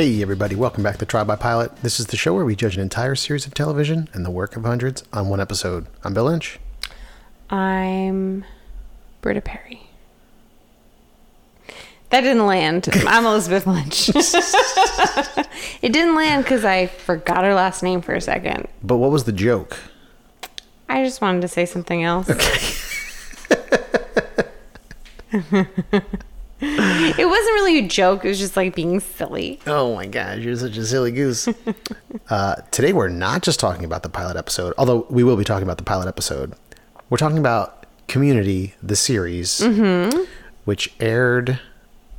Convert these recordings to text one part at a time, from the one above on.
Hey, everybody, welcome back to Try by Pilot. This is the show where we judge an entire series of television and the work of hundreds on one episode. I'm Bill Lynch. I'm Britta Perry. That didn't land. I'm Elizabeth Lynch. it didn't land because I forgot her last name for a second. But what was the joke? I just wanted to say something else. it wasn't really a joke. It was just like being silly. Oh my gosh, you're such a silly goose. uh, today, we're not just talking about the pilot episode, although we will be talking about the pilot episode. We're talking about Community, the series, which aired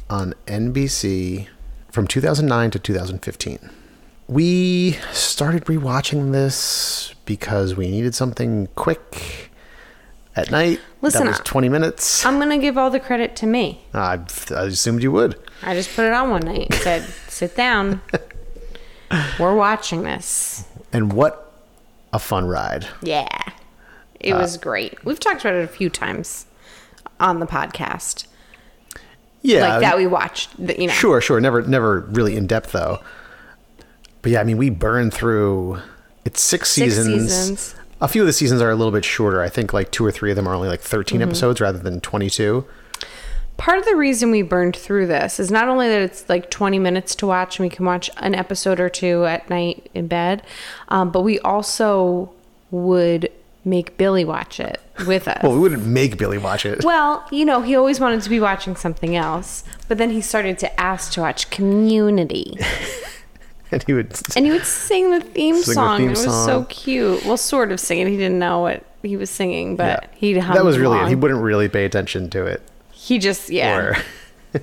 on NBC from 2009 to 2015. We started rewatching this because we needed something quick at night. Listen, that was 20 minutes. I'm going to give all the credit to me. I, I assumed you would. I just put it on one night and said, sit down. We're watching this. And what a fun ride. Yeah. It uh, was great. We've talked about it a few times on the podcast. Yeah, like that we watched, the- you know. Sure, sure. Never, never really in depth though. But yeah, I mean, we burned through. It's six, Six seasons. seasons. A few of the seasons are a little bit shorter. I think like two or three of them are only like 13 Mm-hmm. episodes rather than 22. Part of the reason we burned through this is not only that it's like 20 minutes to watch and we can watch an episode or two at night in bed, um, but we also would make Billy watch it with us. Well, we wouldn't make Billy watch it. Well, you know, he always wanted to be watching something else, but then he started to ask to watch Community. and he would. And he would sing the theme Sing the song. theme it was so cute. Well, sort of singing. He didn't know what he was singing, but yeah. he That was really it. He wouldn't really pay attention to it He just yeah. or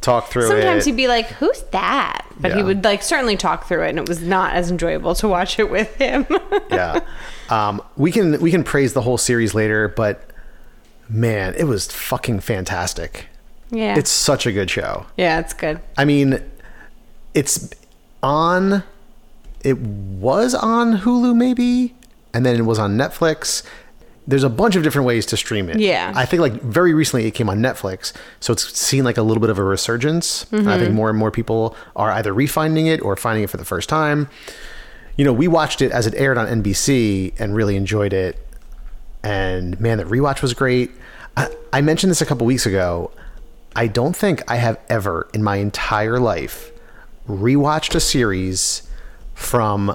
talk through Sometimes it. Sometimes he'd be like, "Who's that?" But he would like certainly talk through it, and it was not as enjoyable to watch it with him. yeah. Um, we can we can praise the whole series later, but man, it was fucking fantastic. yeah, It's such a good show. yeah, it's good. I mean, it's on. It was on Hulu, maybe, and then it was on Netflix. There's a bunch of different ways to stream it. Yeah. I think like very recently it came on Netflix, so it's seen like a little bit of a resurgence. I Mm-hmm. think more and more people are either refinding it or finding it for the first time. You know, we watched it as it aired on NBC and really enjoyed it. And man, the rewatch was great. I, I mentioned this a couple weeks ago. I don't think I have ever in my entire life rewatched a series from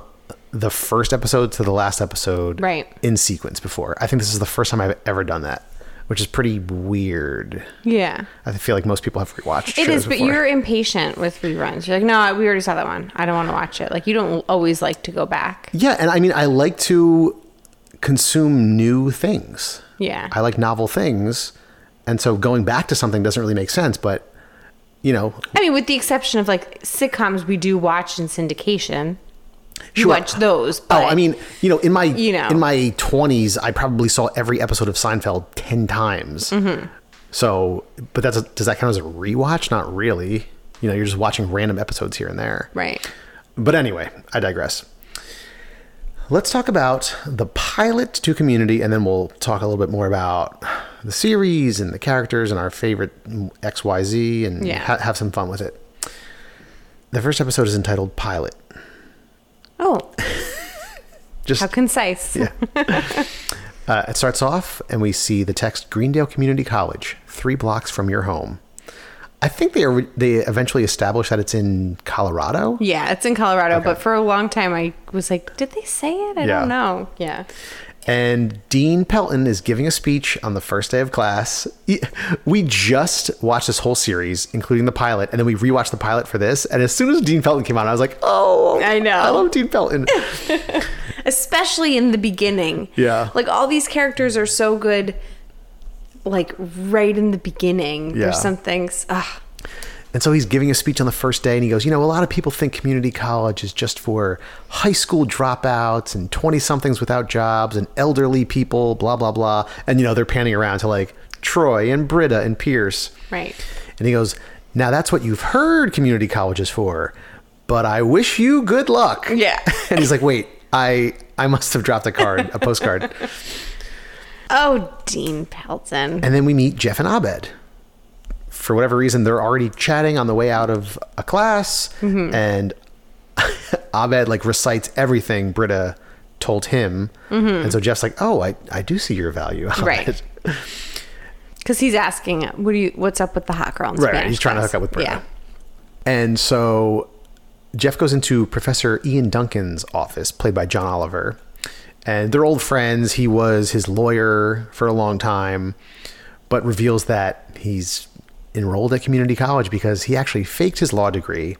the first episode to the last episode Right. in sequence before. I think this is the first time I've ever done that, which is pretty weird. Yeah, I feel like most people have rewatched it is. But before. you're impatient with reruns. You're like, no, we already saw that one. I don't want to watch it. Like you don't always like to go back. Yeah, and I mean I like to consume new things. Yeah. I like novel things. And so going back to something doesn't really make sense, but you know, I mean, with the exception of like sitcoms, we do watch in syndication. You Sure. watch those. But oh, I mean, you know, in my you know. in my 20s, I probably saw every episode of Seinfeld 10 times. Mm-hmm. So, but that's a, does that count as a rewatch? Not really. You know, you're just watching random episodes here and there. right. But anyway, I digress. Let's talk about the pilot to Community, and then we'll talk a little bit more about the series and the characters and our favorite XYZ and Yeah. ha- have some fun with it. The first episode is entitled Pilot. Oh, Just how concise. Yeah. Uh, it starts off, and we see the text Greendale Community College, three blocks from your home. I think they are, they eventually established that it's in Colorado. Yeah, it's in Colorado, but for a long time I was like, did they say it? I Yeah. don't know. Yeah. And Dean Pelton is giving a speech on the first day of class. We just watched this whole series, including the pilot, and then we rewatched the pilot for this. And as soon as Dean Pelton came out, I was like, "Oh, I know. I love Dean Pelton." Especially in the beginning. Yeah. Like all these characters are so good like right in the beginning. Yeah. There's some things ugh. And so he's giving a speech on the first day, and he goes, You know, a lot of people think community college is just for high school dropouts and 20 somethings without jobs and elderly people, blah, blah, blah. And, you know, they're panning around to like Troy and Britta and Pierce. Right. And he goes, Now that's what you've heard community college is for, but I wish you good luck. Yeah. and he's like, Wait, I, I must have dropped a card, a postcard. Oh, Dean Pelton. And then we meet Jeff and Abed. For whatever reason, they're already chatting on the way out of a class, mm-hmm. and Abed like recites everything Britta told him, mm-hmm. and so Jeff's like, "Oh, I, I do see your value." Abed." Right. Because he's asking, "What do you? What's up with the hot girl?" Right, Spanish he's trying to hook up with Britta. Yeah. And so Jeff goes into Professor Ian Duncan's office, played by John Oliver. And they're old friends. He was his lawyer for a long time, but reveals that he's enrolled at community college because he actually faked his law degree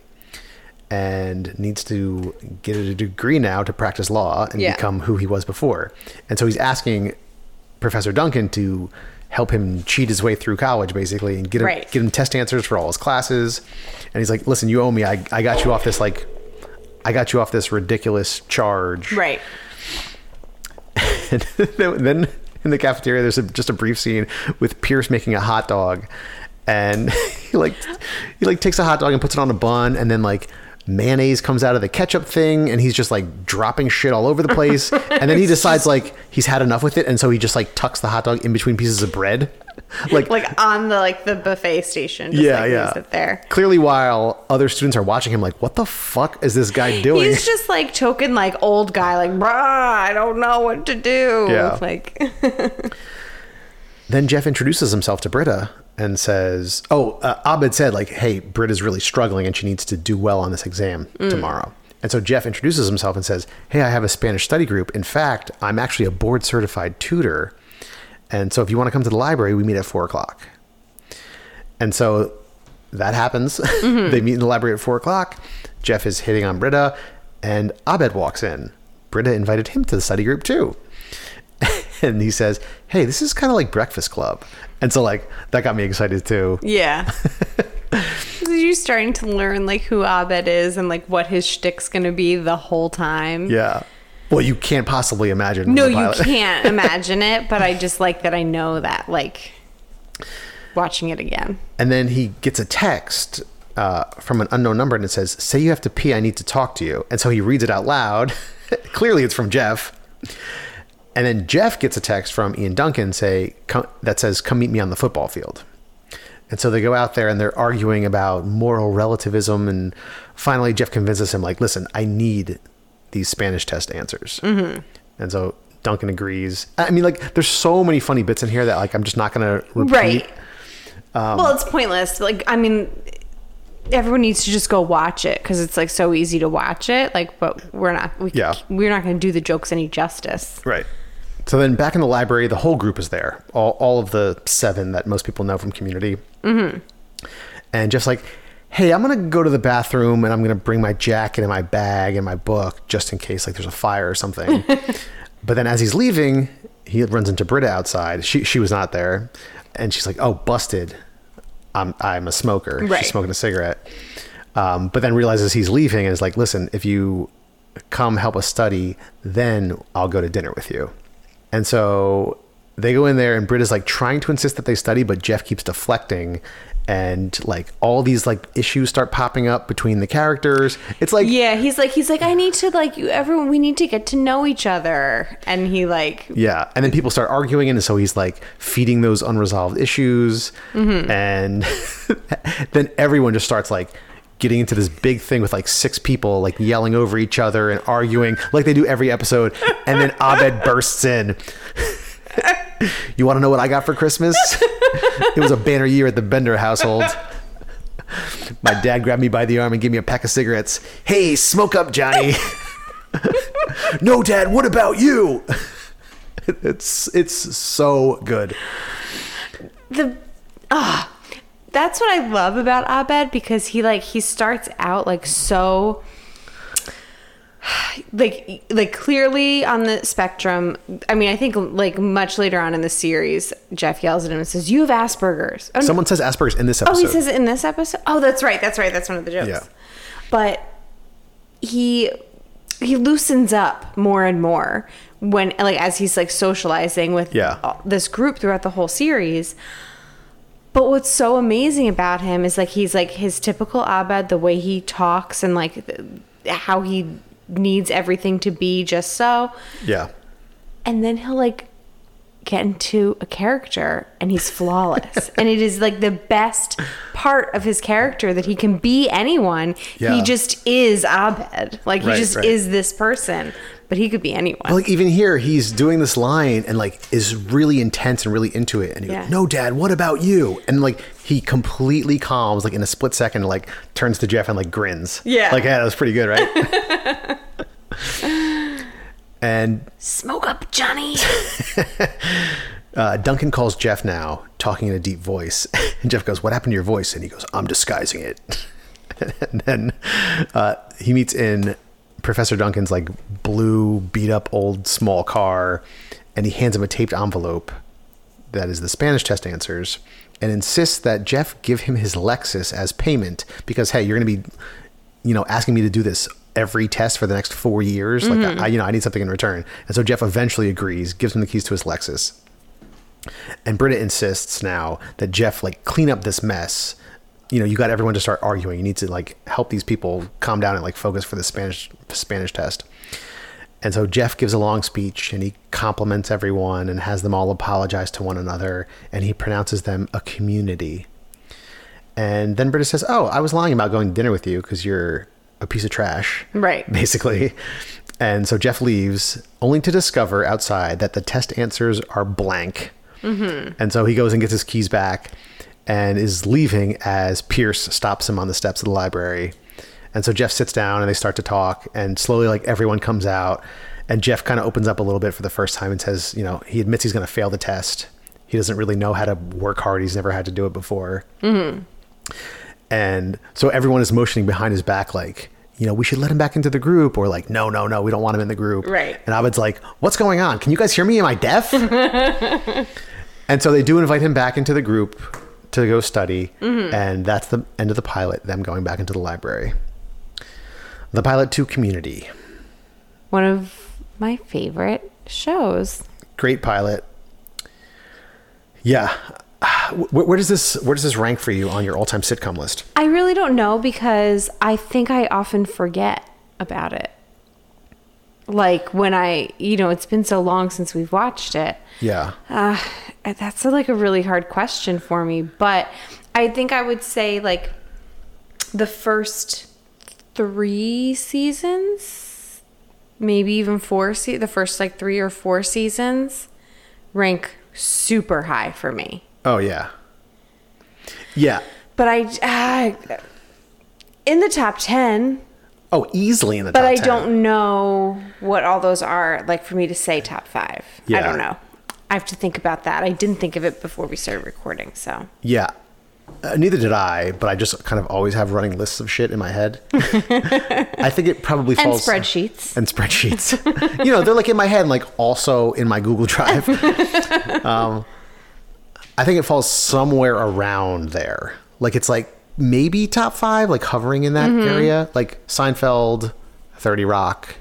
and needs to get a degree now to practice law and Yeah. become who he was before. And so he's asking Professor Duncan to help him cheat his way through college basically and get him, Right. get him test answers for all his classes. And he's like, "Listen, you owe me. I, I got you off this like I got you off this ridiculous charge." Right. And then in the cafeteria, there's a, just a brief scene with Pierce making a hot dog, and he like he like takes a hot dog and puts it on a bun, and then like mayonnaise comes out of the ketchup thing, and he's just like dropping shit all over the place, and then he decides like he's had enough with it, and so he just like tucks the hot dog in between pieces of bread, like Like on the like the buffet station. Just, yeah like, yeah it there. Clearly, while other students are watching him, like what the fuck is this guy doing? He's just like token like old guy, like, bruh, I don't know what to do. Yeah. Like Then Jeff introduces himself to Britta and says, "Oh, uh, Abed said like, hey, is really struggling and she needs to do well on this exam tomorrow." And so Jeff introduces himself and says, "Hey, I have a Spanish study group. In fact, I'm actually a board certified tutor, and so if you want to come to the library, we meet at four o'clock." And so that happens. they meet in the library at four o'clock. Jeff is hitting on Britta, and Abed walks in. Britta invited him to the study group too. And he says, Hey, this is kind of like Breakfast Club. And so, like, that got me excited too. Yeah. you starting to learn like who Abed is and like what his shtick's gonna be the whole time. Yeah. Well, you can't possibly imagine. No, you can't imagine it, but I just like that I know that like watching it again. And then he gets a text uh, from an unknown number and it says, Say you have to pee, I need to talk to you. And so he reads it out loud. Clearly, it's from Jeff. And then Jeff gets a text from Ian Duncan say come, that says, Come meet me on the football field. And so they go out there and they're arguing about moral relativism. And finally, Jeff convinces him, like, listen, I need these Spanish test answers. Mm-hmm. And so Duncan agrees. I mean, like, there's so many funny bits in here that, like, I'm just not going to repeat. Right. Um, well, it's pointless. Like, I mean, everyone needs to just go watch it because it's like so easy to watch it. Like, but we're not. We, Yeah. We're not going to do the jokes any justice. Right. So then back in the library, the whole group is there. All, all of the seven that most people know from community. Mm-hmm. And just like, hey, I'm going to go to the bathroom and I'm going to bring my jacket and my bag and my book just in case like there's a fire or something. but then as he's leaving, he runs into Britta outside. She, she was not there. And she's like, oh, busted. I'm, I'm a smoker. Right. She's smoking a cigarette. Um, but then realizes he's leaving and is like, listen, if you come help us study, then I'll go to dinner with you. And so they go in there and Britt is like trying to insist that they study, but Jeff keeps deflecting and like all these like issues start popping up between the characters. It's like Yeah, he's like, he's like, I need to like you. Everyone, we need to get to know each other. And he like, Yeah, and then people start arguing, and so he's like feeding those unresolved issues, mm-hmm. and then everyone just starts like getting into this big thing with like six people like yelling over each other and arguing like they do every episode, and then Abed bursts in. you want to know what I got for Christmas? it was a banner year at the Bender household. My dad grabbed me by the arm and gave me a pack of cigarettes. Hey, smoke up, Johnny. no, Dad. What about you? It's it's so good. the ah that's what I love about Abed because he like he starts out like so like like clearly on the spectrum. I mean, I think like much later on in the series, Jeff yells at him and says, "You have Asperger's." Oh, no. Someone says Asperger's in this episode. Oh, he says it in this episode. Oh, that's right. That's right. That's one of the jokes. Yeah. But he he loosens up more and more when like as he's like socializing with Yeah. this group throughout the whole series. But what's so amazing about him is like he's like his typical Abed, the way he talks and like how he needs everything to be just so yeah. and then he'll like get into a character and he's flawless and it is like the best part of his character that he can be anyone Yeah. he just is abed like he Right, just right. is this person but he could be anyone But like even here, he's doing this line and like is really intense and really into it. And he Yeah. goes, "No, Dad, what about you?" And like he completely calms, like in a split second, like turns to Jeff and like grins. Yeah. like yeah, that was pretty good, right? and smoke up johnny uh, Duncan calls Jeff now, talking in a deep voice. And Jeff goes, "What happened to your voice?" And he goes, "I'm disguising it." and then uh, he meets in Professor Duncan's like blue, beat up old small car, and he hands him a taped envelope that is the Spanish test answers, and insists that Jeff give him his Lexus as payment because hey, you're going to be, you know, asking me to do this every test for the next four years. Like mm-hmm. I, you know, I need something in return. And so Jeff eventually agrees, gives him the keys to his Lexus. And Britta insists now that Jeff like clean up this mess. You know, you got everyone to start arguing. You need to like help these people calm down and like focus for the Spanish Spanish test. And so Jeff gives a long speech and he compliments everyone and has them all apologize to one another and he pronounces them a community. And then Britta says, "Oh, I was lying about going to dinner with you because you're a piece of trash." Right. Basically. And so Jeff leaves, only to discover outside that the test answers are blank. Mm-hmm. And so he goes and gets his keys back and is leaving as Pierce stops him on the steps of the library. And so Jeff sits down and they start to talk, and slowly, like everyone comes out. And Jeff kind of opens up a little bit for the first time and says, you know, he admits he's going to fail the test. He doesn't really know how to work hard. He's never had to do it before. Mm-hmm. And so everyone is motioning behind his back, like, you know, we should let him back into the group, or like, no, no, no, we don't want him in the group. Right. And Abed's like, what's going on? Can you guys hear me? Am I deaf? and so they do invite him back into the group to go study. And that's the end of the pilot, them going back into the library. The pilot to community. one of my favorite shows Great pilot. Yeah. Where, where does this where does this rank for you on your all time sitcom list? i really don't know because i think i often forget about it like when i you know it's been so long since we've watched it Yeah. Uh, that's like a really hard question for me, but I think I would say like the first three seasons, maybe even four. Se- the first like three or four seasons rank super high for me. Oh yeah. Yeah. But I, uh, in the top ten, Oh, easily in the top. but top I 10. don't know what all those are. Like for me to say top five, I don't know. I have to think about that. I didn't think of it before we started recording, so. Yeah. Uh, neither did I, but I just kind of always have running lists of shit in my head. I think it probably And falls spreadsheets. and spreadsheets. you know, they're like in my head, and like also in my Google Drive. um, I think it falls somewhere around there. Like it's like maybe top five, like hovering in that Mm-hmm. area, like Seinfeld, Thirty Rock.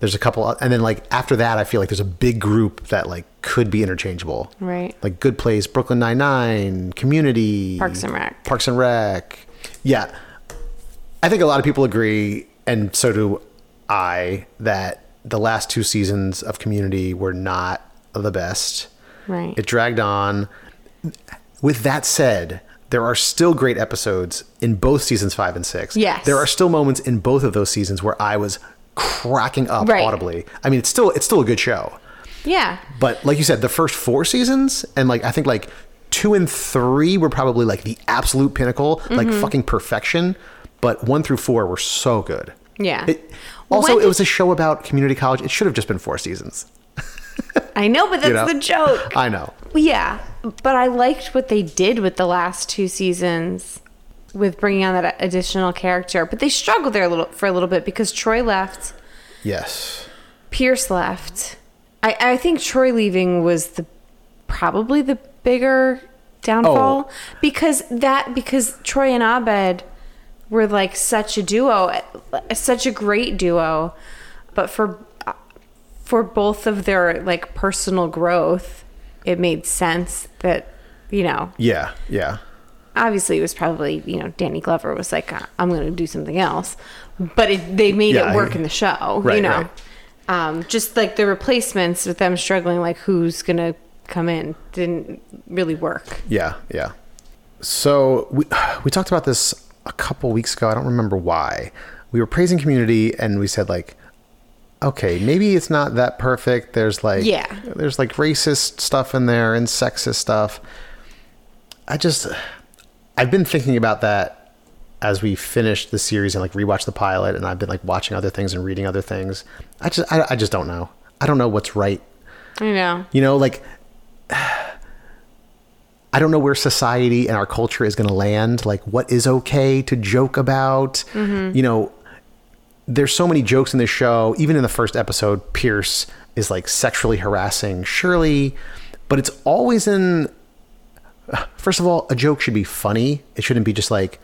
There's a couple, and then like after that, I feel like there's a big group that like could be interchangeable. Right. Like Good Place, Brooklyn Nine Nine, Community, Parks and Rec. Parks and Rec. Yeah, I think a lot of people agree, and so do I, that the last two seasons of Community were not the best. Right. It dragged on. With that said, there are still great episodes in both seasons five and six. Yes. There are still moments in both of those seasons where I was cracking up Right. audibly. I mean, it's still it's still a good show. yeah. But like you said, the first four seasons and like I think like two and three were probably like the absolute pinnacle, like Mm-hmm. fucking perfection. But one through four were so good. Yeah. It, also, when it was a show about community college. It should have just been four seasons. I know, but that's know? the joke. I know. Yeah. But I liked what they did with the last two seasons with bringing on that additional character. But they struggled there a little for a little bit because Troy left Yes. Pierce left. I, I think Troy leaving was the probably the bigger downfall Oh. because that because Troy and Abed were like such a duo, such a great duo, but for for both of their like personal growth, it made sense that you know Yeah. Yeah. obviously it was probably you know Danny Glover was like "Uh, I'm going to do something else, but it, they made Yeah, it work I- in the show, Right, you know. right. Um, just like the replacements with them struggling, like who's going to come in, didn't really work. Yeah, yeah. So we we talked about this a couple weeks ago. I don't remember why. We were praising Community, and we said like, okay, maybe it's not that perfect. There's like, Yeah. there's like racist stuff in there and sexist stuff. I just, I've been thinking about that as we finished the series and like rewatched the pilot, and I've been like watching other things and reading other things. I just, I, I just don't know. I don't know what's right I know. you know, like I don't know where society and our culture is going to land. Like, what is okay to joke about? Mm-hmm. You know, there's so many jokes in this show. Even in the first episode, Pierce is like sexually harassing Shirley, but it's always in. First of all, a joke should be funny. It shouldn't be just like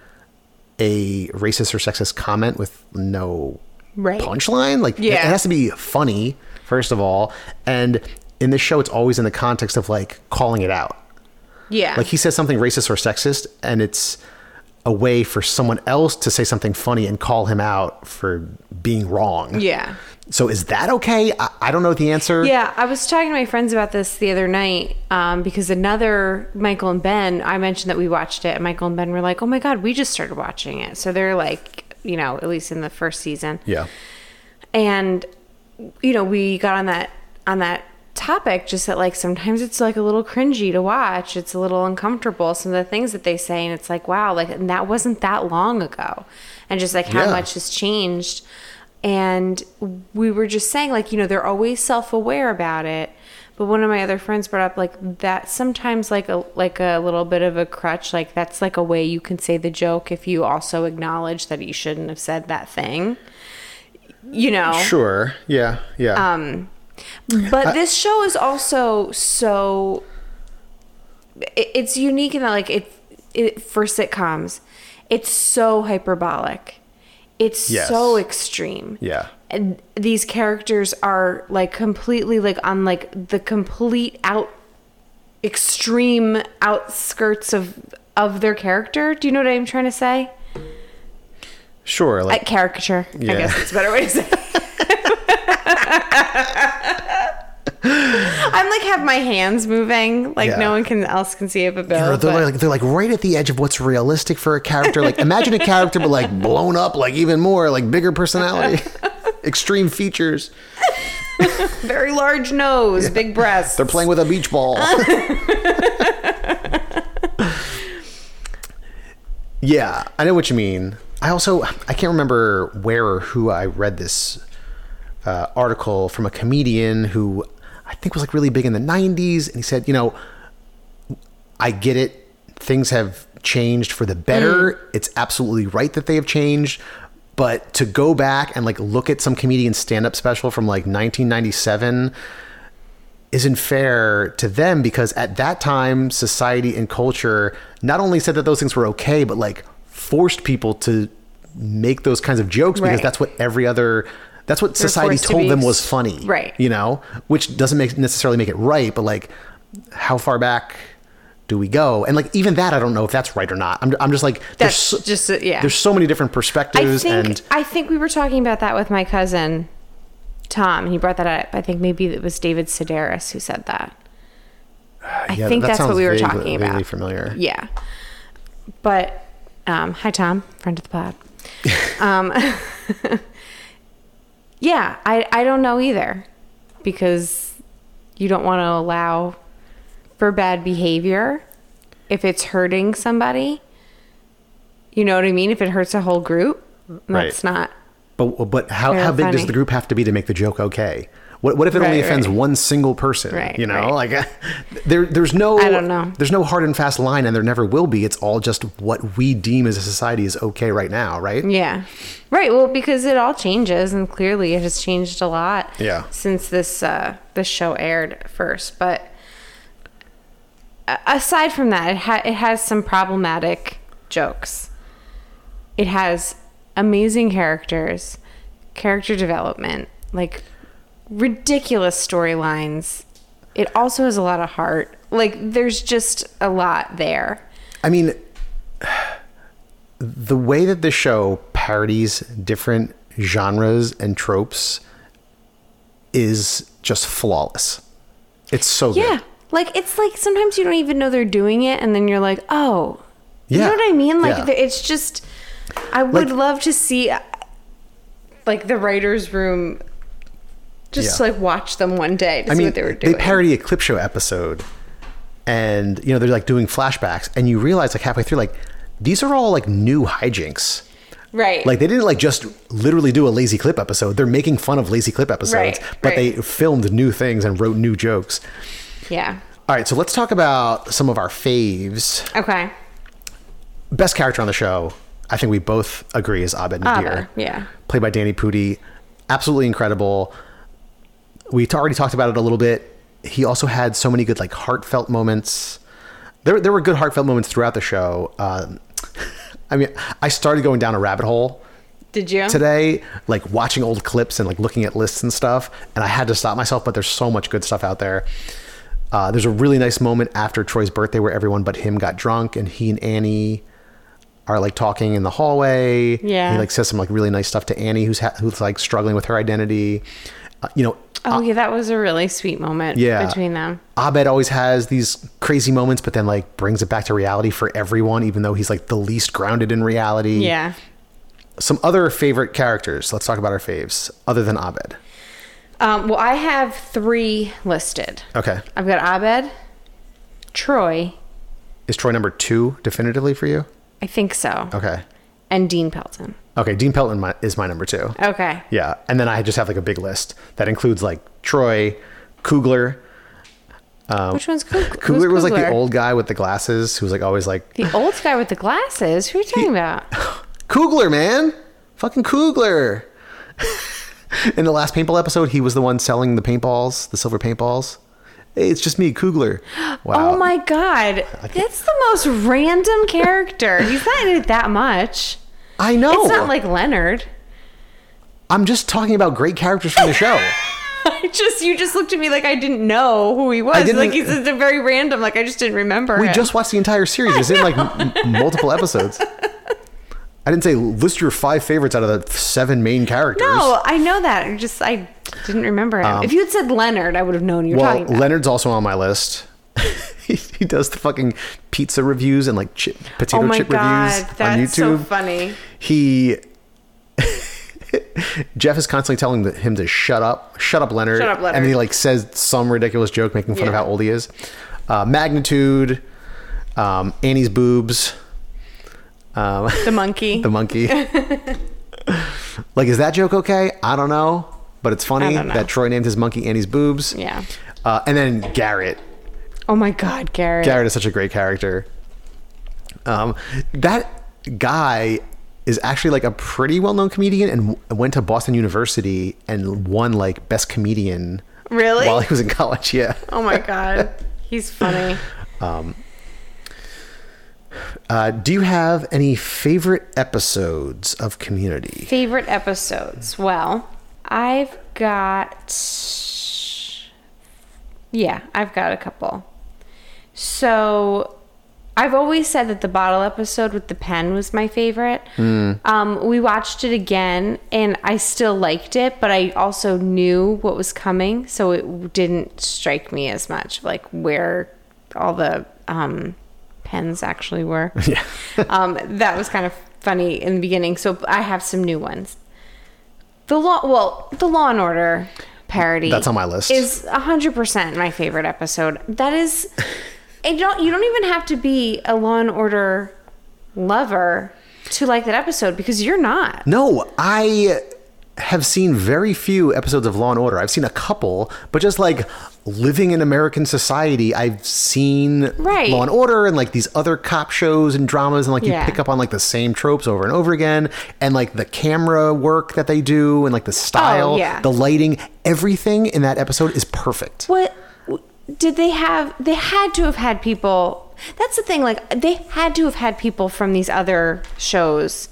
a racist or sexist comment with no Right. punchline. Like, Yeah. it has to be funny, first of all. And in this show, it's always in the context of like calling it out. Yeah. Like he says something racist or sexist, and it's a way for someone else to say something funny and call him out for being wrong. yeah. So is that okay? I, I don't know the answer. Yeah, I was talking to my friends about this the other night um, because another Michael and Ben, I mentioned that we watched it, and Michael and Ben were like, "Oh my god, we just started watching it." So they're like, you know, at least in the first season. Yeah. and you know we got on that on that topic just that like sometimes it's like a little cringy to watch it's a little uncomfortable some of the things that they say and it's like wow like and that wasn't that long ago and just like how Yeah. much has changed and we were just saying like you know they're always self-aware about it but one of my other friends brought up like that sometimes like a like a little bit of a crutch like that's like a way you can say the joke if you also acknowledge that you shouldn't have said that thing you know Sure. Yeah. Yeah. um, but this show is also so it, it's unique in that like it, it for sitcoms it's so hyperbolic it's Yes. so extreme yeah. and these characters are like completely like on like the complete out extreme outskirts of of their character do you know what i'm trying to say Sure. Like, at caricature i guess it's a better way to say it. i'm like have my hands moving like Yeah. no one can else can see it but Bill. Or they're but- like they're like right at the edge of what's realistic for a character. Like imagine a character but like blown up, like even more, like bigger personality, extreme features. very large nose big breasts They're playing with a beach ball. yeah, I know what you mean. I also I can't remember where or who I read this uh, article from a comedian who I think was like really big in the '90s, and he said, you know, I get it. Things have changed for the better. It's absolutely right that they have changed. But to go back and like look at some comedian stand-up special from like 1997 isn't fair to them because at that time society and culture not only said that those things were okay but like forced people to make those kinds of jokes because that's what every other that's what society forced to told be them was funny Right. you know which doesn't make necessarily make it right but like how far back do we go and like even that i don't know if that's right or not i'm, I'm just like there's That's so, just uh, yeah. there's so many different I perspectives think and I think we were talking about that with my cousin Tom. And he brought that up. I think maybe it was David Sedaris who said that. I yeah, think that that's what we were vaguely- talking vaguely about. familiar Yeah. But um, hi Tom, friend of the pod. um, yeah, I I don't know either because you don't want to allow for bad behavior if it's hurting somebody. You know what I mean? If it hurts a whole group, that's Right. not But but how how big does the group have to be to make the joke okay? What, what if it only offends right. one single person? Right, you know, right. like there, there's no, I don't know. There's no hard and fast line, and there never will be. It's all just what we deem as a society is okay right now, right? Yeah. Right. Well, because it all changes, and clearly it has changed a lot. Yeah. Since this uh, this show aired first, but aside from that, it ha- it has some problematic jokes. It has amazing characters, character development, like ridiculous storylines. It also has a lot of heart. Like there's just a lot there. I mean, the way that this show parodies different genres and tropes is just flawless. It's so good. Yeah. Like it's like sometimes you don't even know they're doing it and then you're like, "Oh." yeah. You know what I mean? Like Yeah. it's just I would Like- love to see like the writers room just Yeah. to like watch them one day to I see mean, what they were doing. they parody a clip show episode, and you know they're like doing flashbacks, and you realize like halfway through, like these are all like new hijinks. right. Like they didn't like just literally do a lazy clip episode. They're making fun of lazy clip episodes, Right, but right. they filmed new things and wrote new jokes. yeah. All right, so let's talk about some of our faves. Okay. Best character on the show, I think we both agree, is Abed Nadir. Abed, yeah. Played by Danny Pudi. Absolutely incredible. We t- already talked about it a little bit. He also had so many good, like, heartfelt moments. There, there were good heartfelt moments throughout the show. Um, I mean, I started going down a rabbit hole Did you? today, like watching old clips and like looking at lists and stuff. And I had to stop myself, but there's so much good stuff out there. Uh, there's a really nice moment after Troy's birthday where everyone but him got drunk and he and Annie are like talking in the hallway. Yeah. He like says some like really nice stuff to Annie who's ha- who's like struggling with her identity. Uh, you know, Oh, yeah, that was a really sweet moment Yeah. between them. Abed always has these crazy moments, but then like brings it back to reality for everyone, even though he's like the least grounded in reality. Yeah. Some other favorite characters. Let's talk about our faves, other than Abed. Um, well, I have three listed. Okay. I've got Abed, Troy, Is Troy number two definitively for you? I think so, Okay. and Dean Pelton. Okay. Dean Pelton my, is my number two. Okay. Yeah. And then I just have like a big list that includes like Troy, Kugler. Which one's Kugler? Um, Kugler was like the old guy with the glasses who was like always like, The old guy with the glasses. Who are you talking about? Kugler, man. Fucking Kugler. In the last paintball episode, he was the one selling the paintballs, the silver paintballs. Hey, it's just me, Kugler. Wow. Oh my god, that's the most random character. He's not in it that much. I know. It's not like Leonard. I'm just talking about great characters from the show. I just you just looked at me like I didn't know who he was. Like he's just a very random. Like I just didn't remember. We him. just watched the entire series. It's in like m- multiple episodes. I didn't say list your five favorites out of the seven main characters. no, I know that. I just I didn't remember him. if you had said Leonard, I would have known you were Um, Well, talking about. Leonard's also on my list. he, he does the fucking pizza reviews and like chip, potato oh my chip god, reviews on that's so YouTube. funny. He Jeff is constantly telling him to shut up, shut up, Leonard. Shut up, Leonard. And then he like says some ridiculous joke making fun of how old he is. Uh, magnitude, um, Annie's boobs, um, The monkey. the monkey. like, is that joke okay? I don't know, but it's funny I don't know. that Troy named his monkey Annie's boobs. yeah. Uh, and then Garrett. Oh my god, Garrett. Garrett is such a great character. Um, that guy is actually like a pretty well-known comedian and went to Boston University and won like best comedian Really? while he was in college. Yeah. Oh my god, he's funny. Uh, do you have any favorite episodes of Community? Favorite episodes? Well, I've got. Yeah, I've got a couple. So, I've always said that the bottle episode with the pen was my favorite. Um, we watched it again, and I still liked it, but I also knew what was coming, so it didn't strike me as much like where all the um, pens actually were. Yeah. um, that was kind of funny in the beginning. So I have some new ones. The law, well, the Law and Order parody. That's on my list. Is hundred percent my favorite episode. That is, it don't you don't even have to be a Law and Order lover to like that episode because you're not. No, I have seen very few episodes of Law and Order. I've seen a couple, but just like living in American society, I've seen Right. Law and Order and like these other cop shows and dramas, and like you Yeah. pick up on like the same tropes over and over again, and like the camera work that they do, and like the style, Oh, yeah. the lighting, everything in that episode is perfect. What did they have? They had to have had people. That's the thing. Like they had to have had people from these other shows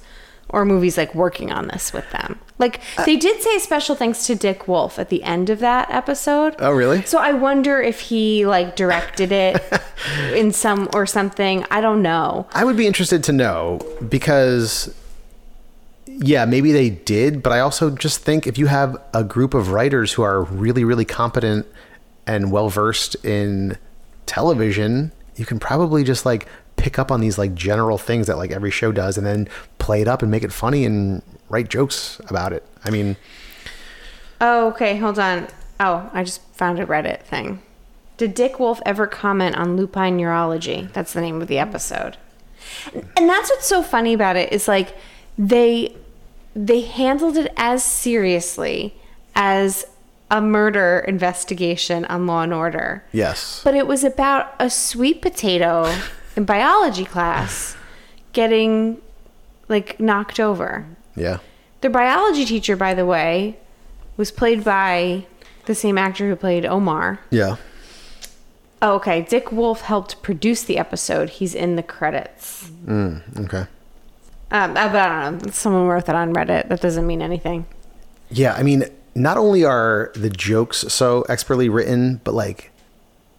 or movies like working on this with them. Like Uh, they did say special thanks to Dick Wolf at the end of that episode. Oh, really? So I wonder if he like directed it in some or something. I don't know. I would be interested to know because, yeah, maybe they did, but I also just think if you have a group of writers who are really, really competent and well versed in television, you can probably just like pick up on these like general things that like every show does and then play it up and make it funny and write jokes about it. I mean, Oh, okay. Hold on. Oh, I just found a Reddit thing. Did Dick Wolf ever comment on lupine urology? That's the name of the episode. And that's what's so funny about it is like they they handled it as seriously as a murder investigation on Law and Order. yes. But it was about a sweet potato in biology class getting like knocked over. Yeah. Their biology teacher, by the way, was played by the same actor who played Omar. Yeah. Oh, okay. Dick Wolf helped produce the episode. He's in the credits. Okay. Um, but I don't know. Someone wrote that on Reddit. That doesn't mean anything. Yeah, I mean, not only are the jokes so expertly written, but like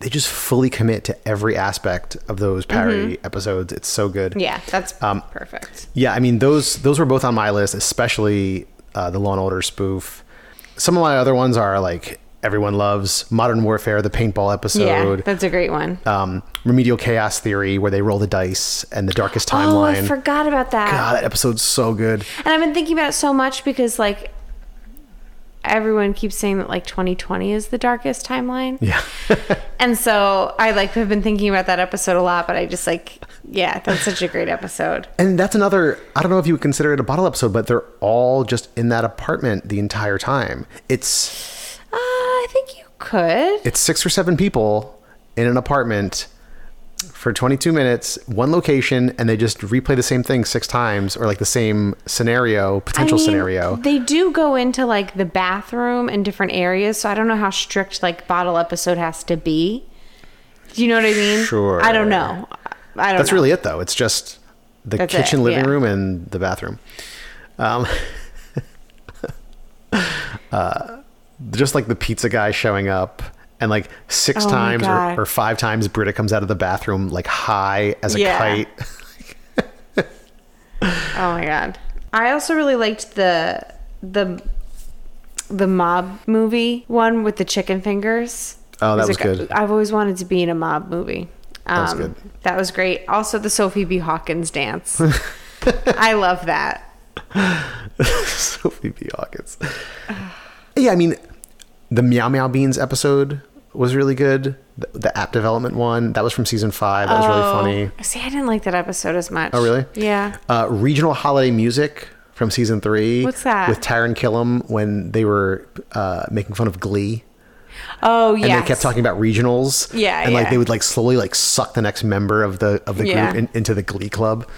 they just fully commit to every aspect of those parody episodes. It's so good. Mm-hmm. Yeah, that's Um, perfect. Yeah, I mean those those were both on my list, especially uh, the Law and Order spoof. Some of my other ones are like everyone loves Modern Warfare, the paintball episode. Yeah, that's a great one. um, Remedial Chaos Theory, where they roll the dice, and the Darkest Timeline. Oh, I forgot about that. God, that episode's so good. And I've been thinking about it so much because, like, everyone keeps saying that, like, 2020 is the darkest timeline. Yeah. And so I, like, have been thinking about that episode a lot, but I just, like, yeah, that's such a great episode. And that's another, I don't know if you would consider it a bottle episode, but they're all just in that apartment the entire time. It's Uh, I think you could. it's six or seven people in an apartment for 22 minutes, one location, and they just replay the same thing six times or like the same scenario, potential I mean, scenario. They do go into like the bathroom and different areas, so I don't know how strict like bottle episode has to be. Do you know what I mean? Sure. I don't know. I don't. That's know. really it though. It's just the That's kitchen, it, living yeah. room, and the bathroom. Um, uh, just like the pizza guy showing up. And like six Oh times or, or five times, Britta comes out of the bathroom like high as a Yeah. kite. Oh my god. I also really liked the the the mob movie one with the chicken fingers. Oh, that was a- good. I've always wanted to be in a mob movie. Um, was good. That was great. Also, the Sophie B. Hawkins dance. I love that. Sophie B. Hawkins. yeah, I mean, the Meow Meow Beans episode was really good. The, the app development one that was from season five. That was really funny. Oh, See, I didn't like that episode as much. Oh, really? Yeah. Uh, regional holiday music from season three. What's that? With Taran Killam when they were uh, making fun of Glee. Oh, yeah. And they kept talking about regionals. Yeah, And like yeah. they would like slowly like suck the next member of the of the Yeah. group in, into the Glee club.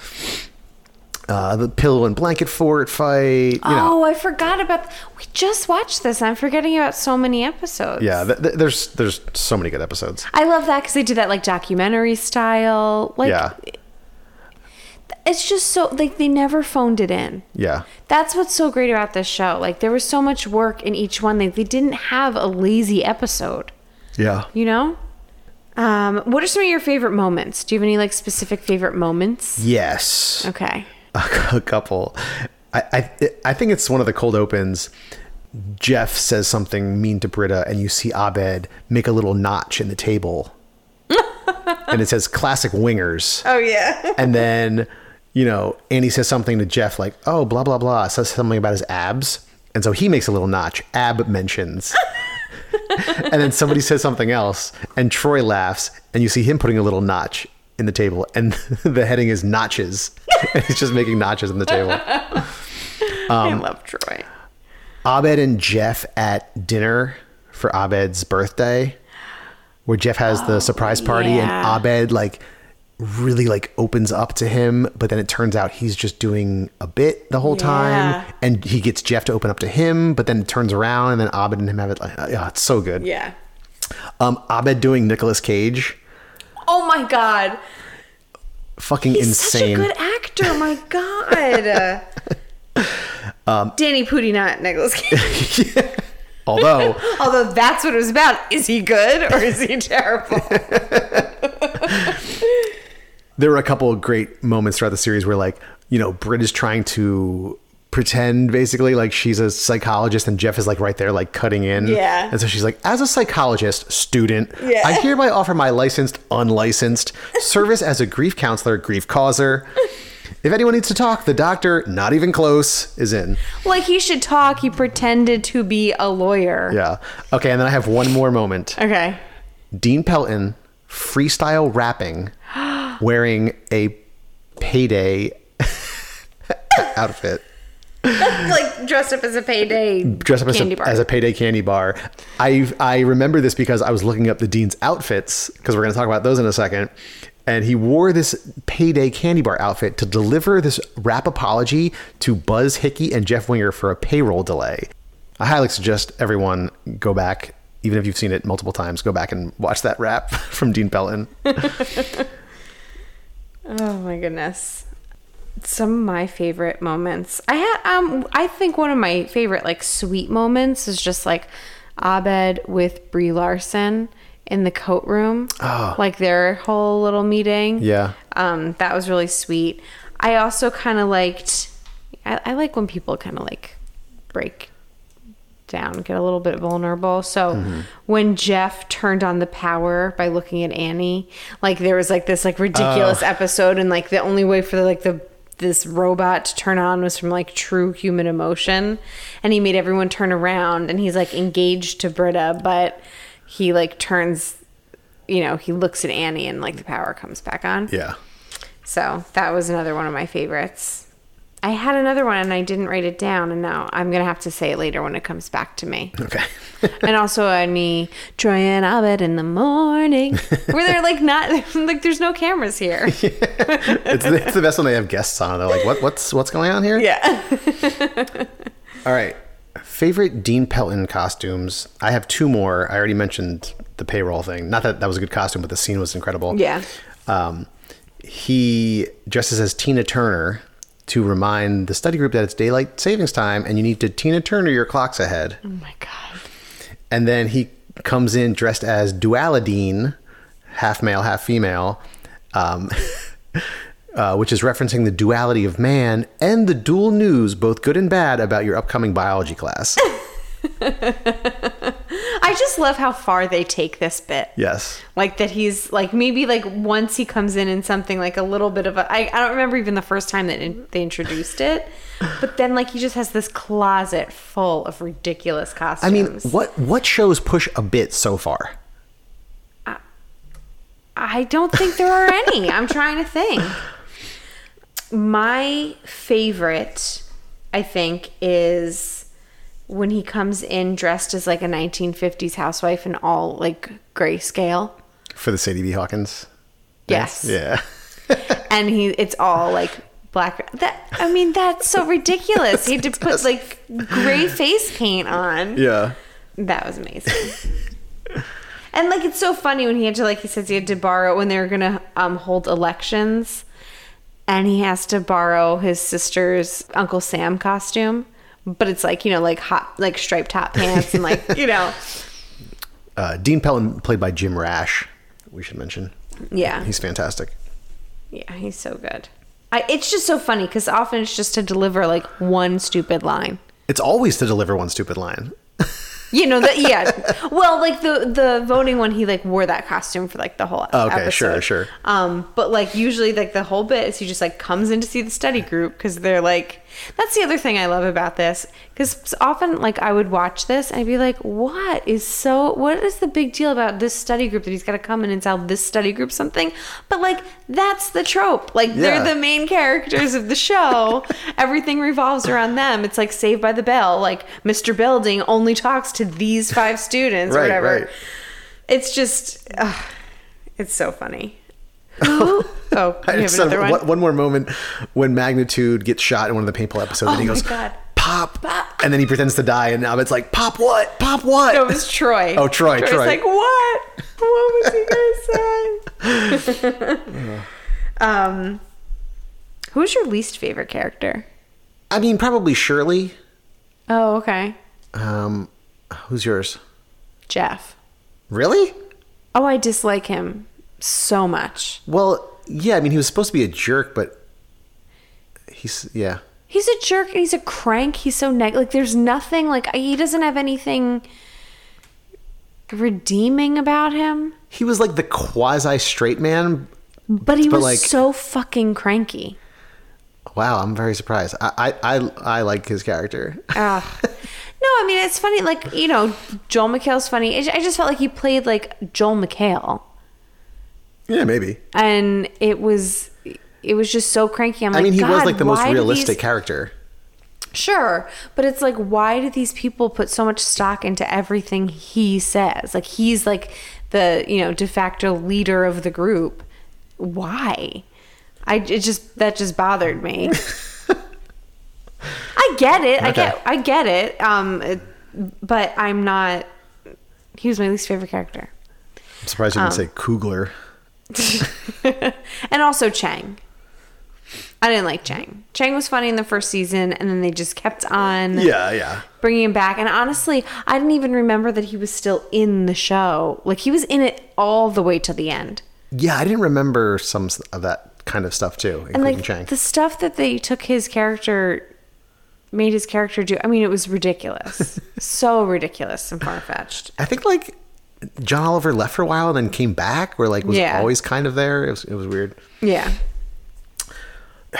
Uh, the pillow and blanket fort fight. You know. Oh, I forgot about. We just watched this. I'm forgetting about so many episodes. Yeah, th- th- there's there's so many good episodes. I love that because they did that like documentary style. Like, yeah, it's just so like they never phoned it in. yeah, That's what's so great about this show. Like there was so much work in each one. They, they didn't have a lazy episode. yeah. You know. Um, what are some of your favorite moments? Do you have any like specific favorite moments? Yes, Okay. a couple. I, I I think it's one of the cold opens. Jeff says something mean to Britta, and you see Abed make a little notch in the table, and it says "classic wingers." Oh yeah. and then you know Andy says something to Jeff like, "Oh, blah blah blah," says something about his abs, and so he makes a little notch. Ab mentions. and then somebody says something else, and Troy laughs, and you see him putting a little notch in the table, and the heading is notches. And he's just making notches on the table. Um, I love Troy. Abed and Jeff at dinner for Abed's birthday, where Jeff has the surprise party Oh, yeah. and Abed like really like opens up to him, but then it turns out he's just doing a bit the whole Yeah. time, and he gets Jeff to open up to him, but then it turns around and then Abed and him have it like, yeah, it's so good. Yeah. Um, Abed doing Nicolas Cage, Oh my god. Fucking He's insane. such a good actor. My god. Um, Danny Pudi, not Nicholas Cage. Although Although that's what it was about. Is he good or is he terrible? there were a couple of great moments throughout the series where like you know Britt is trying to pretend basically like she's a psychologist and Jeff is like right there like cutting in Yeah. and so she's like as a psychologist student Yeah. I hereby offer my licensed unlicensed service as a grief counselor grief causer if anyone needs to talk the doctor not even close is in like he should talk. He pretended to be a lawyer. yeah okay and then I have one more moment Okay. Dean Pelton freestyle rapping wearing a payday outfit like dressed up as a payday dressed up as candy a, bar. as a payday candy bar. I I remember this because I was looking up the dean's outfits because we're going to talk about those in a second. And he wore this payday candy bar outfit to deliver this rap apology to Buzz Hickey and Jeff Winger for a payroll delay. I highly suggest everyone go back, even if you've seen it multiple times, go back and watch that rap from Dean Pelton. Oh my goodness. Some of my favorite moments. I had um I think one of my favorite like sweet moments is just like Abed with Brie Larson in the coat room. Oh. Like their whole little meeting. Yeah. Um that was really sweet. I also kind of liked I, I like when people kind of like break down, get a little bit vulnerable. So when Jeff turned on the power by looking at Annie, like there was like this like ridiculous episode, and like the only way for like the this robot to turn on was from like true human emotion, and he made everyone turn around, and he's like engaged to Britta, but he like turns, you know, he looks at Annie, and like the power comes back on. Yeah. So that was another one of my favorites. I had another one and I didn't write it down, and now I'm gonna have to say it later when it comes back to me. Okay. and also any Troy and Abed in the morning, where they're like not like there's no cameras here. it's, the, it's the best when they have guests on. They're like, "What? What's what's going on here?" Yeah. All right. Favorite Dean Pelton costumes. I have two more. I already mentioned the payroll thing. Not that that was a good costume, but the scene was incredible. Yeah. Um, he dresses as Tina Turner to remind the study group that it's daylight savings time and you need to Tina Turner your clocks ahead. Oh my god. And then he comes in dressed as Dualadine, half male, half female, um, uh, which is referencing the duality of man and the dual news, both good and bad, about your upcoming biology class. I just love how far they take this bit. yes. Like that he's like maybe like once he comes in in something like a little bit of a I, I don't remember even the first time that in, they introduced it, but then like he just has this closet full of ridiculous costumes. I mean, what what shows push a bit so far? I don't think there are any. I'm trying to think. My favorite, I think, is when he comes in dressed as like a 1950s housewife and all like grayscale. For the Sadie B. Hawkins? Yes. Yeah. And he, it's all like black. That I mean, that's so ridiculous. He had to put like gray face paint on. Yeah. That was amazing. and like it's so funny when he had to like he says he had to borrow when they were gonna um hold elections and he has to borrow his sister's Uncle Sam costume. But it's like, you know, like hot like striped hot pants and like, you know. Uh, Dean Pelton, played by Jim Rash, we should mention. Yeah. He's fantastic. Yeah, he's so good. I, it's just so funny because often it's just to deliver like one stupid line. It's always to deliver one stupid line. You know that? Yeah. well, like the the voting one, he like wore that costume for like the whole. Oh, okay, episode. sure, sure. Um, but like usually, like the whole bit is he just like comes in to see the study group because they're like That's the other thing I love about this because often, like, I would watch this and I'd be like, "What is so? What is the big deal about this study group that he's got to come in and tell this study group something?" But like, that's the trope. Like, Yeah. they're the main characters of the show. Everything revolves around them. It's like Saved by the Bell. Like, Mr. Belding only talks to these five students or Right, whatever. right. It's just, it's so funny. Who? oh, I you have just had another one. one, one more moment when Magnitude gets shot in one of the paintball episodes, and he Oh goes, God. "Pop!" Pop. and then he pretends to die, and now it's like, "Pop what? Pop what?" No, it was Troy. Oh, Troy, Troy's Troy. like, what? What was he gonna say? um, who's your least favorite character? I mean, probably Shirley. Oh, okay, Um, who's yours? Jeff. Really? Oh, I dislike him so much. Well, yeah. I mean, he was supposed to be a jerk, but he's yeah. He's a jerk. and He's a crank. He's so neg. Like, there's nothing. Like, he doesn't have anything redeeming about him. He was like the quasi straight man. But he But, was like- so fucking cranky. Wow, I'm very surprised. I I I, I like his character. Ugh. No, I mean it's funny. Like you know, Joel McHale's funny. I I just felt like he played like Joel McHale, yeah, maybe. and it was it was just so cranky. I'm like, mean, he was like the most realistic these-" character. Sure, but it's like, why do these people put so much stock into everything he says? Like he's like the you know de facto leader of the group. Why? I it just that just bothered me. I get it. I get I get it. Um, it- but I'm not. He was my least favorite character, I'm surprised you Um, didn't say Kugler. and also Chang. I didn't like Chang. Chang was funny in the first season, and then they just kept on. Yeah, yeah. bringing him back. And honestly, I didn't even remember that he was still in the show. Like he was in it all the way to the end. Yeah, I didn't remember some of that kind of stuff too, And including like Chang. the stuff that they took his character, made his character do. I mean, it was ridiculous, so ridiculous and far fetched. I think like John Oliver left for a while and then came back, where like was Yeah. always kind of there. It was it was weird. Yeah.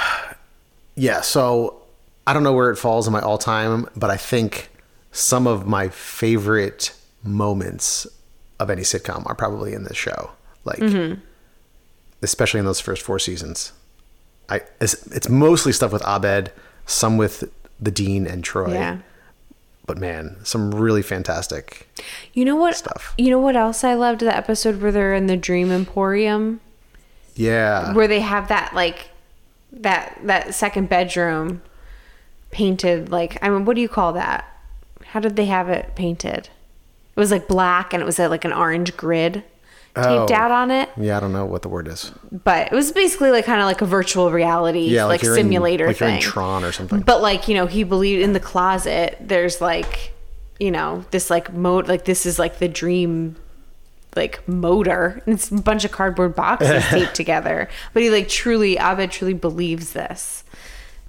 Yeah, so I don't know where it falls in my all time, but I think some of my favorite moments of any sitcom are probably in this show. Like, Mm-hmm. especially in those first four seasons. I it's, it's mostly stuff with Abed, some with the Dean and Troy. Yeah. But man, some really fantastic. You know what? Stuff. You know what else I loved? The episode where they're in the Dream Emporium, Yeah. where they have that like that that second bedroom painted like I mean, what do you call that? How did they have it painted? It was like black and it was like an orange grid taped Oh. out on it, yeah, I don't know what the word is. but it was basically like kind of like a virtual reality Yeah, like, like, you're in- simulator like you're thing. in Tron or something. But like, you know, he believed in the closet there's like, you know, this like mode like this is like the dream like motor. And it's a bunch of cardboard boxes taped together. But he like truly Abed truly believes this.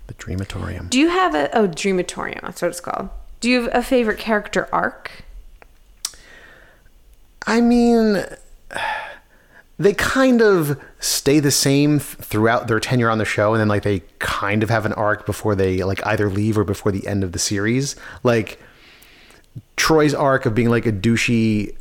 The Dreamatorium. Do you have a oh Dreamatorium, that's what it's called. Do you have a favorite character arc? I mean, they kind of stay the same throughout their tenure on the show, and then like they kind of have an arc before they like either leave or before the end of the series. Like Troy's arc of being like a douchey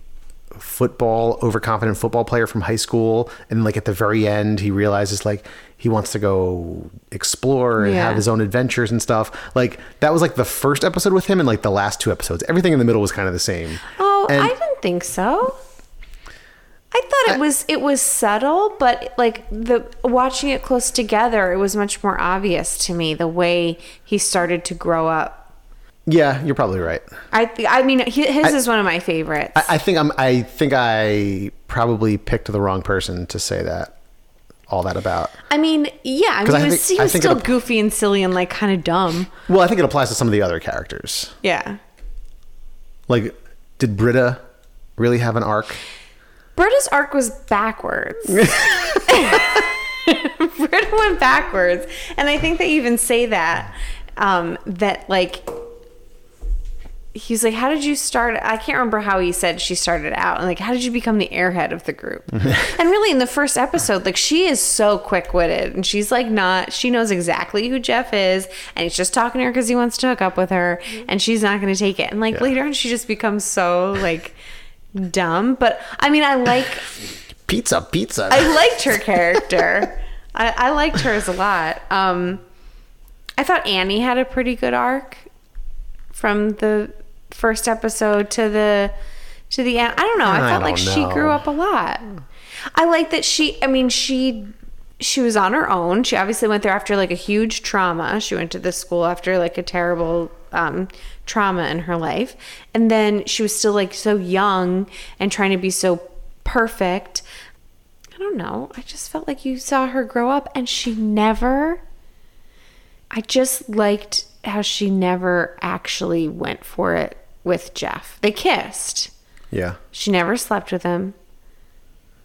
football overconfident football player from high school and like at the very end he realizes like he wants to go explore and Yeah. have his own adventures and stuff like that was like the first episode with him and like the last two episodes everything in the middle was kind of the same Oh, And- I didn't think so. I thought it was it was subtle, but like the watching it close together, it was much more obvious to me the way he started to grow up. yeah you're probably right I th- I mean, hi- his is one of my favorites. I, I think I'm. I think I probably picked the wrong person to say that. All that about. I mean, yeah, I mean, I he was, think- he I was still app- goofy and silly and like kind of dumb. Well, I think it applies to some of the other characters. Yeah. Like, did Britta really have an arc? Britta's arc was backwards. Britta went backwards, and I think they even say that um, that like he's like, "How did you start?" I can't remember how he said she started out, and like, "How did you become the airhead of the group?" and really, in the first episode, like, she is so quick witted, and she's like, not. She knows exactly who Jeff is, and he's just talking to her because he wants to hook up with her, and she's not going to take it. And like Yeah. later on, she just becomes so like dumb. But I mean, I like. Pizza, pizza. I liked her character. I, I liked hers a lot. Um, I thought Annie had a pretty good arc from the first episode to the to the end. I don't know. I, I felt like don't she grew up a lot. I like that she. I mean, she she was on her own. She obviously went there after like a huge trauma. She went to this school after like a terrible um, trauma in her life, and then she was still like so young and trying to be so perfect. I don't know. I just felt like you saw her grow up, and she never. I just liked how she never actually went for it with Jeff. They kissed. yeah. She never slept with him.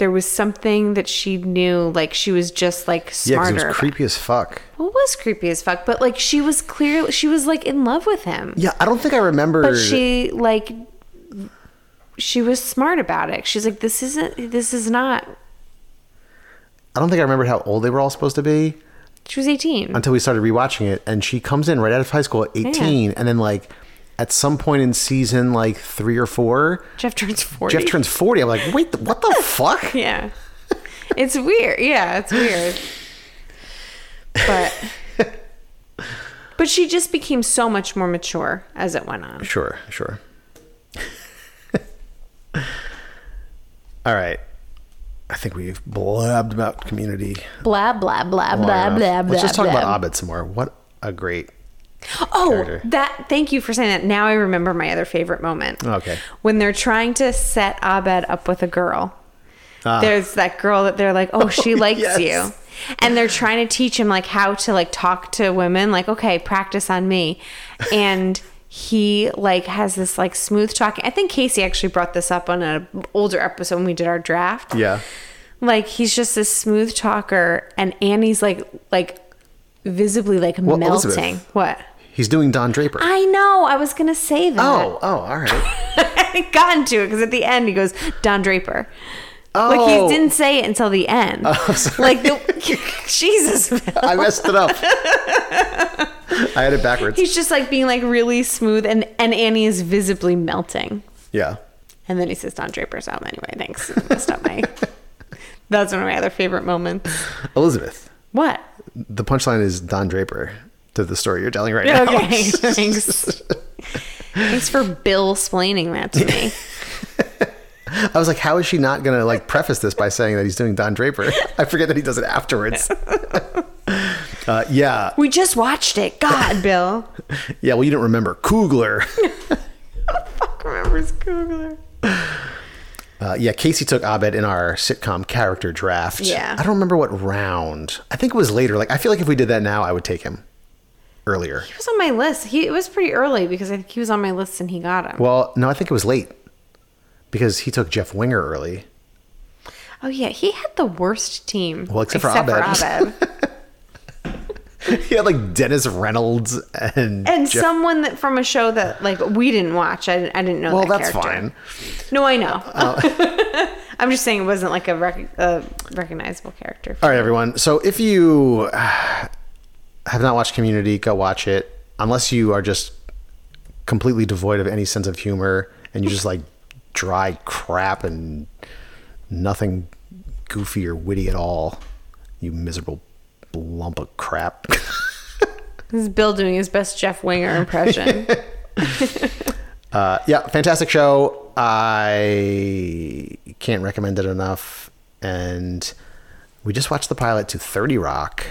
There was something that she knew, like she was just like smarter. Yeah, it was creepy as fuck. Well, it was creepy as fuck, but like she was clear, she was like in love with him. Yeah, I don't think I remember. But she like, she was smart about it. She's like, this isn't, this is not. I don't think I remembered how old they were all supposed to be She was eighteen. until we started rewatching it. And she comes in right out of high school at 18. And then, like, at some point in season, like, three or four, Jeff turns forty. Jeff turns 40. I'm like, wait, what the fuck? Yeah. It's weird. Yeah, it's weird. But But she just became so much more mature as it went on. Sure, sure. all right. I think we've blabbed about community. Blah blah blah blah blah blah. Let's just talk about Abed some more. What a great. Oh, that thank you for saying that. Now I remember my other favorite moment. Okay. When they're trying to set Abed up with a girl. Ah. There's that girl that they're like, "Oh, she likes yes. you." And they're trying to teach him like how to like talk to women, like, "Okay, practice on me." And he like has this like smooth talking. I think Casey actually brought this up on an older episode when we did our draft. Yeah. Like he's just this smooth talker and Annie's like like visibly like Well, melting. Elizabeth. What? He's doing Don Draper. I know. I was gonna say that. oh, oh, all right. I got into it because at the end he goes Don Draper. Oh. Like Oh. he didn't say it until the end. Oh, like the Jesus, I messed it up. I had it backwards. he's just like being like really smooth, and and Annie is visibly melting. Yeah. And then he says Don Draper's out anyway. Thanks. Messed up my. That's one of my other favorite moments. Elizabeth, What? the punchline is Don Draper to the story you're telling right now. Okay, thanks. Thanks for Bill splaining that to me. I was like, how is she not going to like preface this by saying that he's doing Don Draper? I forget that he does it afterwards. uh, yeah. We just watched it. God, Bill. Yeah. Well, you don't remember Kugler. Fuck remembers Kugler. Uh, yeah. Casey took Abed in our sitcom character draft. Yeah. I don't remember what round. I think it was later. Like, I feel like if we did that now, I would take him earlier. He was on my list. He it was pretty early because I think he was on my list and he got him. Well, no, I think it was late because he took Jeff Winger early. oh yeah, he had the worst team. Well, except for Abed. Abed. he had like Dennis Reynolds and and Jeff- someone that from a show that like we didn't watch. I, didn't- I didn't know. Well, that that's character. fine. No, I know. Oh. I'm just saying it wasn't like a, rec- a recognizable character. All right, everyone. So if you uh, have not watched Community, go watch it. Unless you are just completely devoid of any sense of humor and you just like dry crap and nothing goofy or witty at all, you miserable lump of crap. This is Bill doing his best Jeff Winger impression. uh, yeah, fantastic show. I can't recommend it enough. And we just watched the pilot to 30 Rock.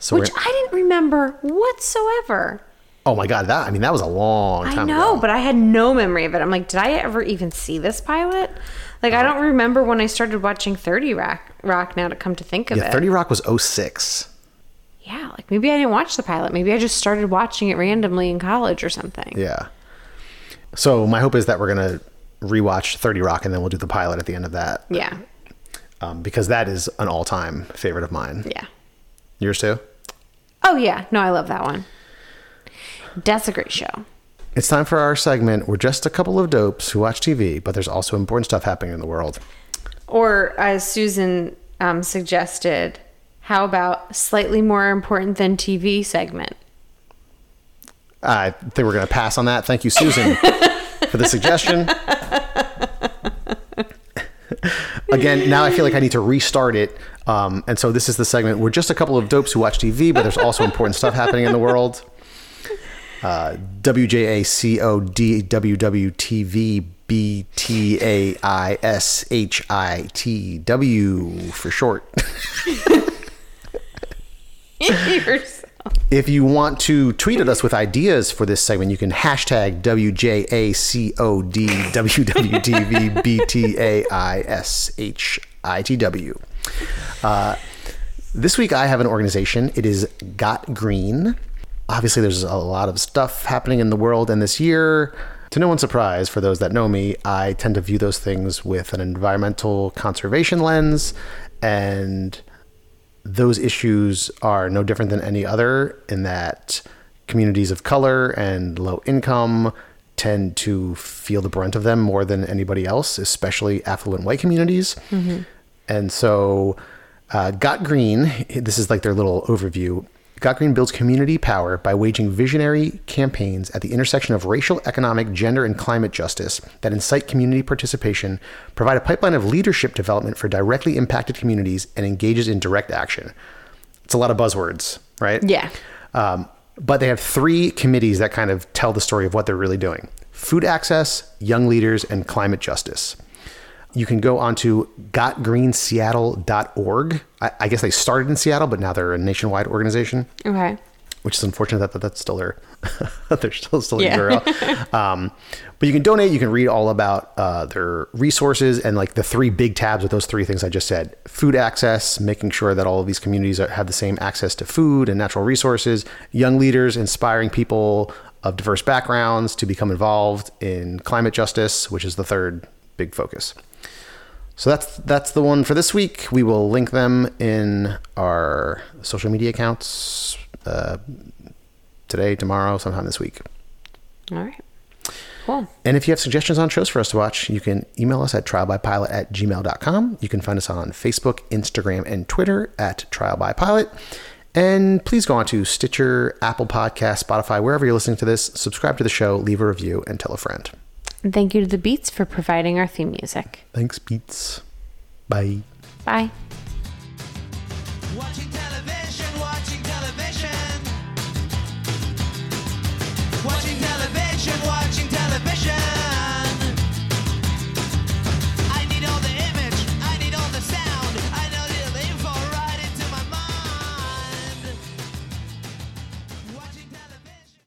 So which I didn't remember whatsoever. Oh my god, that I mean that was a long time I know, ago. but I had no memory of it. I'm like, did I ever even see this pilot? Like, I don't remember when I started watching 30 Rock, Rock now to come to think of yeah, it. 30 Rock was 06. Yeah, like maybe I didn't watch the pilot. Maybe I just started watching it randomly in college or something. Yeah. So my hope is that we're gonna rewatch 30 Rock and then we'll do the pilot at the end of that. Yeah. Um, because that is an all time favorite of mine. Yeah. Yours too? Oh, yeah. No, I love that one. That's a great show. It's time for our segment. We're just a couple of dopes who watch TV, but there's also important stuff happening in the world. Or as Susan um, suggested, how about slightly more important than TV segment? I think we're going to pass on that. Thank you, Susan, for the suggestion. Again, now I feel like I need to restart it. Um, and so this is the segment. We're just a couple of dopes who watch TV, but there's also important stuff happening in the world. Uh, WJACOD WWTV BTAISHITW for short. Yourself. If you want to tweet at us with ideas for this segment, you can hashtag WJACOD WWTV BTAISHITW. Uh, this week I have an organization. It is Got Green. Obviously, there's a lot of stuff happening in the world, and this year, to no one's surprise, for those that know me, I tend to view those things with an environmental conservation lens, and those issues are no different than any other in that communities of color and low income tend to feel the brunt of them more than anybody else, especially affluent white communities. And so, uh, Got Green, this is like their little overview. Got Green builds community power by waging visionary campaigns at the intersection of racial, economic, gender, and climate justice that incite community participation, provide a pipeline of leadership development for directly impacted communities, and engages in direct action. It's a lot of buzzwords, right? Yeah. Um, but they have three committees that kind of tell the story of what they're really doing food access, young leaders, and climate justice. You can go onto gotgreenseattle.org. I, I guess they started in Seattle, but now they're a nationwide organization, Okay. which is unfortunate that, that that's still their, they're still still Yeah. URL. um, but you can donate. You can read all about uh, their resources and like the three big tabs with those three things I just said: food access, making sure that all of these communities are, have the same access to food and natural resources; young leaders, inspiring people of diverse backgrounds to become involved in climate justice, which is the third big focus. So that's that's the one for this week. We will link them in our social media accounts uh, today, tomorrow, sometime this week. All right. Cool. And if you have suggestions on shows for us to watch, you can email us at trialbypilot at gmail.com. You can find us on Facebook, Instagram, and Twitter at Trial by Pilot. And please go on to Stitcher, Apple Podcast, Spotify, wherever you're listening to this. Subscribe to the show, leave a review, and tell a friend. And thank you to the Beats for providing our theme music. Thanks, Beats. Bye. Bye. Watching television, watching television. Watching television,